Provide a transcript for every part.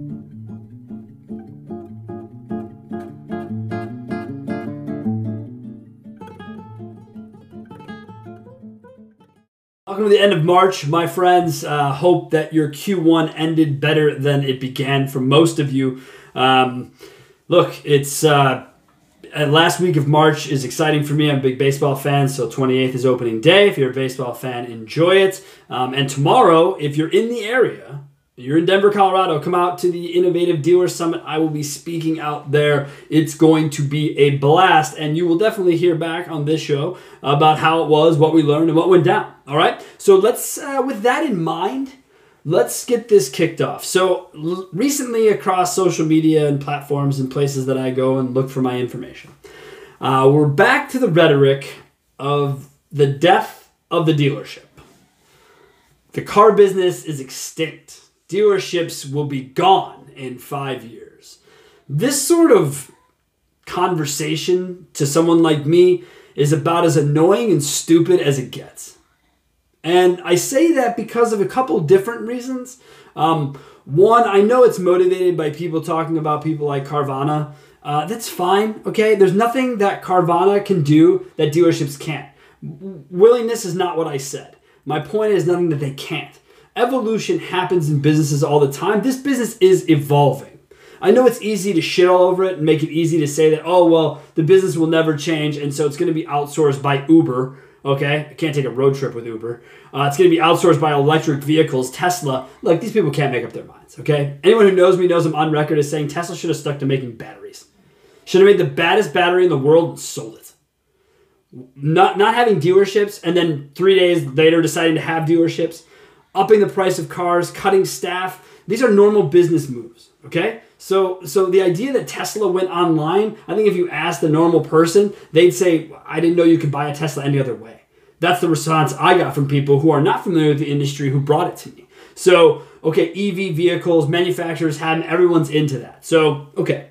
Welcome to the end of March, my friends. Uh, hope that your Q1 ended better than it began for most of you. Um, look, it's uh, uh, last week of March is exciting for me. I'm a big baseball fan, so 28th is opening day. If you're a baseball fan, enjoy it. Um, and tomorrow, if you're in the area, you're in Denver, Colorado, come out to the Innovative Dealer Summit. I will be speaking out there. It's going to be a blast, and you will definitely hear back on this show about how it was, what we learned, and what went down. All right? So let's, uh, with that in mind, let's get this kicked off. So, l- recently, across social media and platforms and places that I go and look for my information, uh, we're back to the rhetoric of the death of the dealership. The car business is extinct dealerships will be gone in five years. This sort of conversation to someone like me is about as annoying and stupid as it gets. And I say that because of a couple different reasons. Um, one, I know it's motivated by people talking about people like Carvana. Uh, that's fine, okay? There's nothing that Carvana can do that dealerships can't. Willingness is not what I said. My point is nothing that they can't evolution happens in businesses all the time. This business is evolving. I know it's easy to shit all over it and make it easy to say that, oh, well, the business will never change, and so it's going to be outsourced by Uber. Okay, I can't take a road trip with Uber. Uh, it's going to be outsourced by electric vehicles, Tesla. Like, these people can't make up their minds. Okay, anyone who knows me knows I'm on record as saying Tesla should have stuck to making batteries. Should have made the baddest battery in the world and sold it. Not not having dealerships and then three days later deciding to have dealerships upping the price of cars, cutting staff. These are normal business moves, okay? So so the idea that Tesla went online, I think if you asked the normal person, they'd say, "I didn't know you could buy a Tesla any other way." That's the response I got from people who are not familiar with the industry who brought it to me. So, okay, EV vehicles, manufacturers had everyone's into that. So, okay.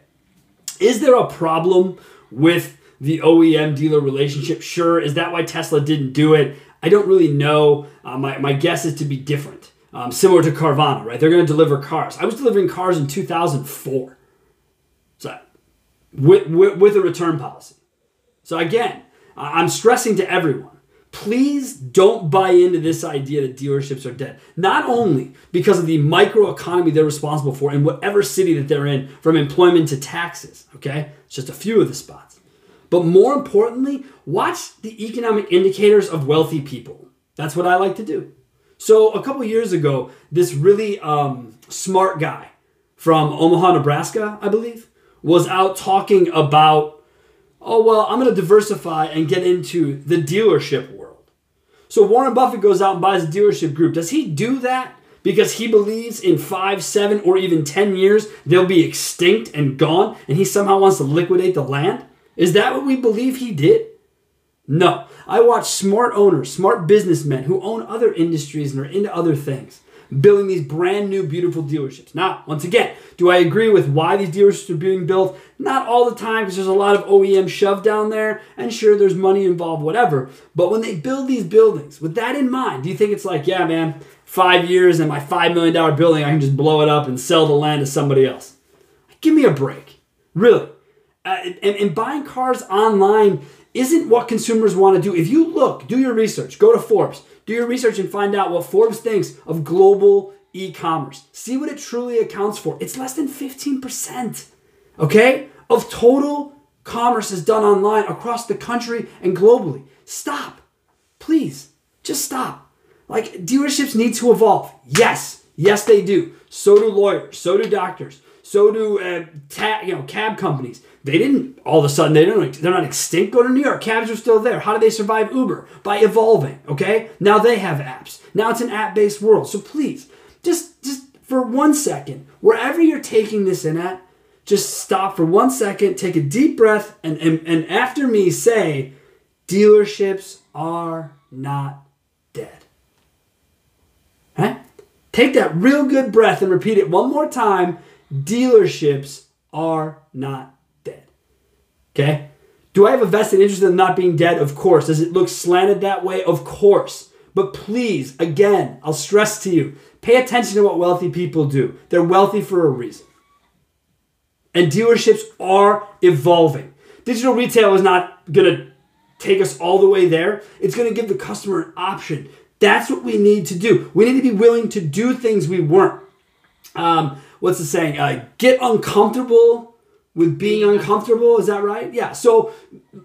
Is there a problem with the OEM dealer relationship? Sure. Is that why Tesla didn't do it? I don't really know. Uh, my, my guess is to be different, um, similar to Carvana, right? They're going to deliver cars. I was delivering cars in 2004. So, with, with, with a return policy. So, again, I'm stressing to everyone please don't buy into this idea that dealerships are dead. Not only because of the microeconomy they're responsible for in whatever city that they're in, from employment to taxes, okay? It's just a few of the spots. But more importantly, watch the economic indicators of wealthy people. That's what I like to do. So a couple years ago, this really um, smart guy from Omaha, Nebraska, I believe, was out talking about, oh, well, I'm going to diversify and get into the dealership world. So Warren Buffett goes out and buys a dealership group. Does he do that because he believes in five, seven, or even 10 years they'll be extinct and gone and he somehow wants to liquidate the land? Is that what we believe he did? No. I watch smart owners, smart businessmen who own other industries and are into other things, building these brand new, beautiful dealerships. Now, once again, do I agree with why these dealerships are being built? Not all the time, because there's a lot of OEM shove down there, and sure, there's money involved, whatever. But when they build these buildings, with that in mind, do you think it's like, yeah, man, five years and my $5 million building, I can just blow it up and sell the land to somebody else? Give me a break. Really. Uh, and, and buying cars online isn't what consumers want to do. If you look, do your research, go to Forbes, do your research and find out what Forbes thinks of global e commerce. See what it truly accounts for. It's less than 15%, okay, of total commerce is done online across the country and globally. Stop. Please, just stop. Like, dealerships need to evolve. Yes, yes, they do. So do lawyers, so do doctors, so do uh, ta- you know cab companies. They didn't all of a sudden they don't they're not extinct. Go to New York, cabs are still there. How do they survive Uber? By evolving. Okay, now they have apps. Now it's an app-based world. So please, just just for one second, wherever you're taking this in at, just stop for one second, take a deep breath, and and, and after me say, dealerships are not dead. Huh? Take that real good breath and repeat it one more time dealerships are not dead. Okay? Do I have a vested interest in them not being dead? Of course. Does it look slanted that way? Of course. But please, again, I'll stress to you pay attention to what wealthy people do. They're wealthy for a reason. And dealerships are evolving. Digital retail is not going to take us all the way there, it's going to give the customer an option. That's what we need to do. We need to be willing to do things we weren't. Um, what's the saying? Uh, get uncomfortable with being uncomfortable. Is that right? Yeah. So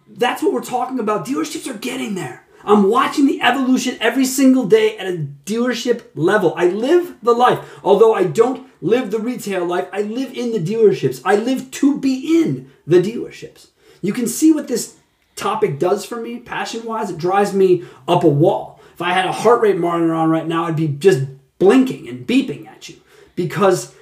that's what we're talking about. Dealerships are getting there. I'm watching the evolution every single day at a dealership level. I live the life. Although I don't live the retail life, I live in the dealerships. I live to be in the dealerships. You can see what this topic does for me, passion wise. It drives me up a wall. If I had a heart rate monitor on right now, I'd be just blinking and beeping at you because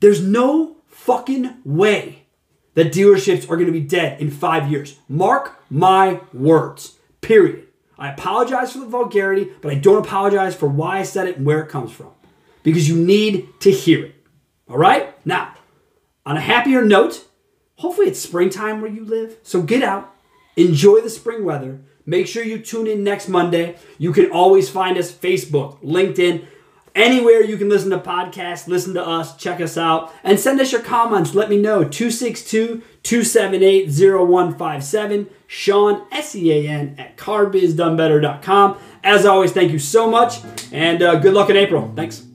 there's no fucking way that dealerships are going to be dead in five years. Mark my words. Period. I apologize for the vulgarity, but I don't apologize for why I said it and where it comes from because you need to hear it. All right? Now, on a happier note, hopefully it's springtime where you live. So get out, enjoy the spring weather. Make sure you tune in next Monday. You can always find us Facebook, LinkedIn, anywhere you can listen to podcasts, listen to us, check us out, and send us your comments. Let me know. 262 278 0157. Sean, S E A N, at carbizdonebetter.com. As always, thank you so much, and uh, good luck in April. Thanks.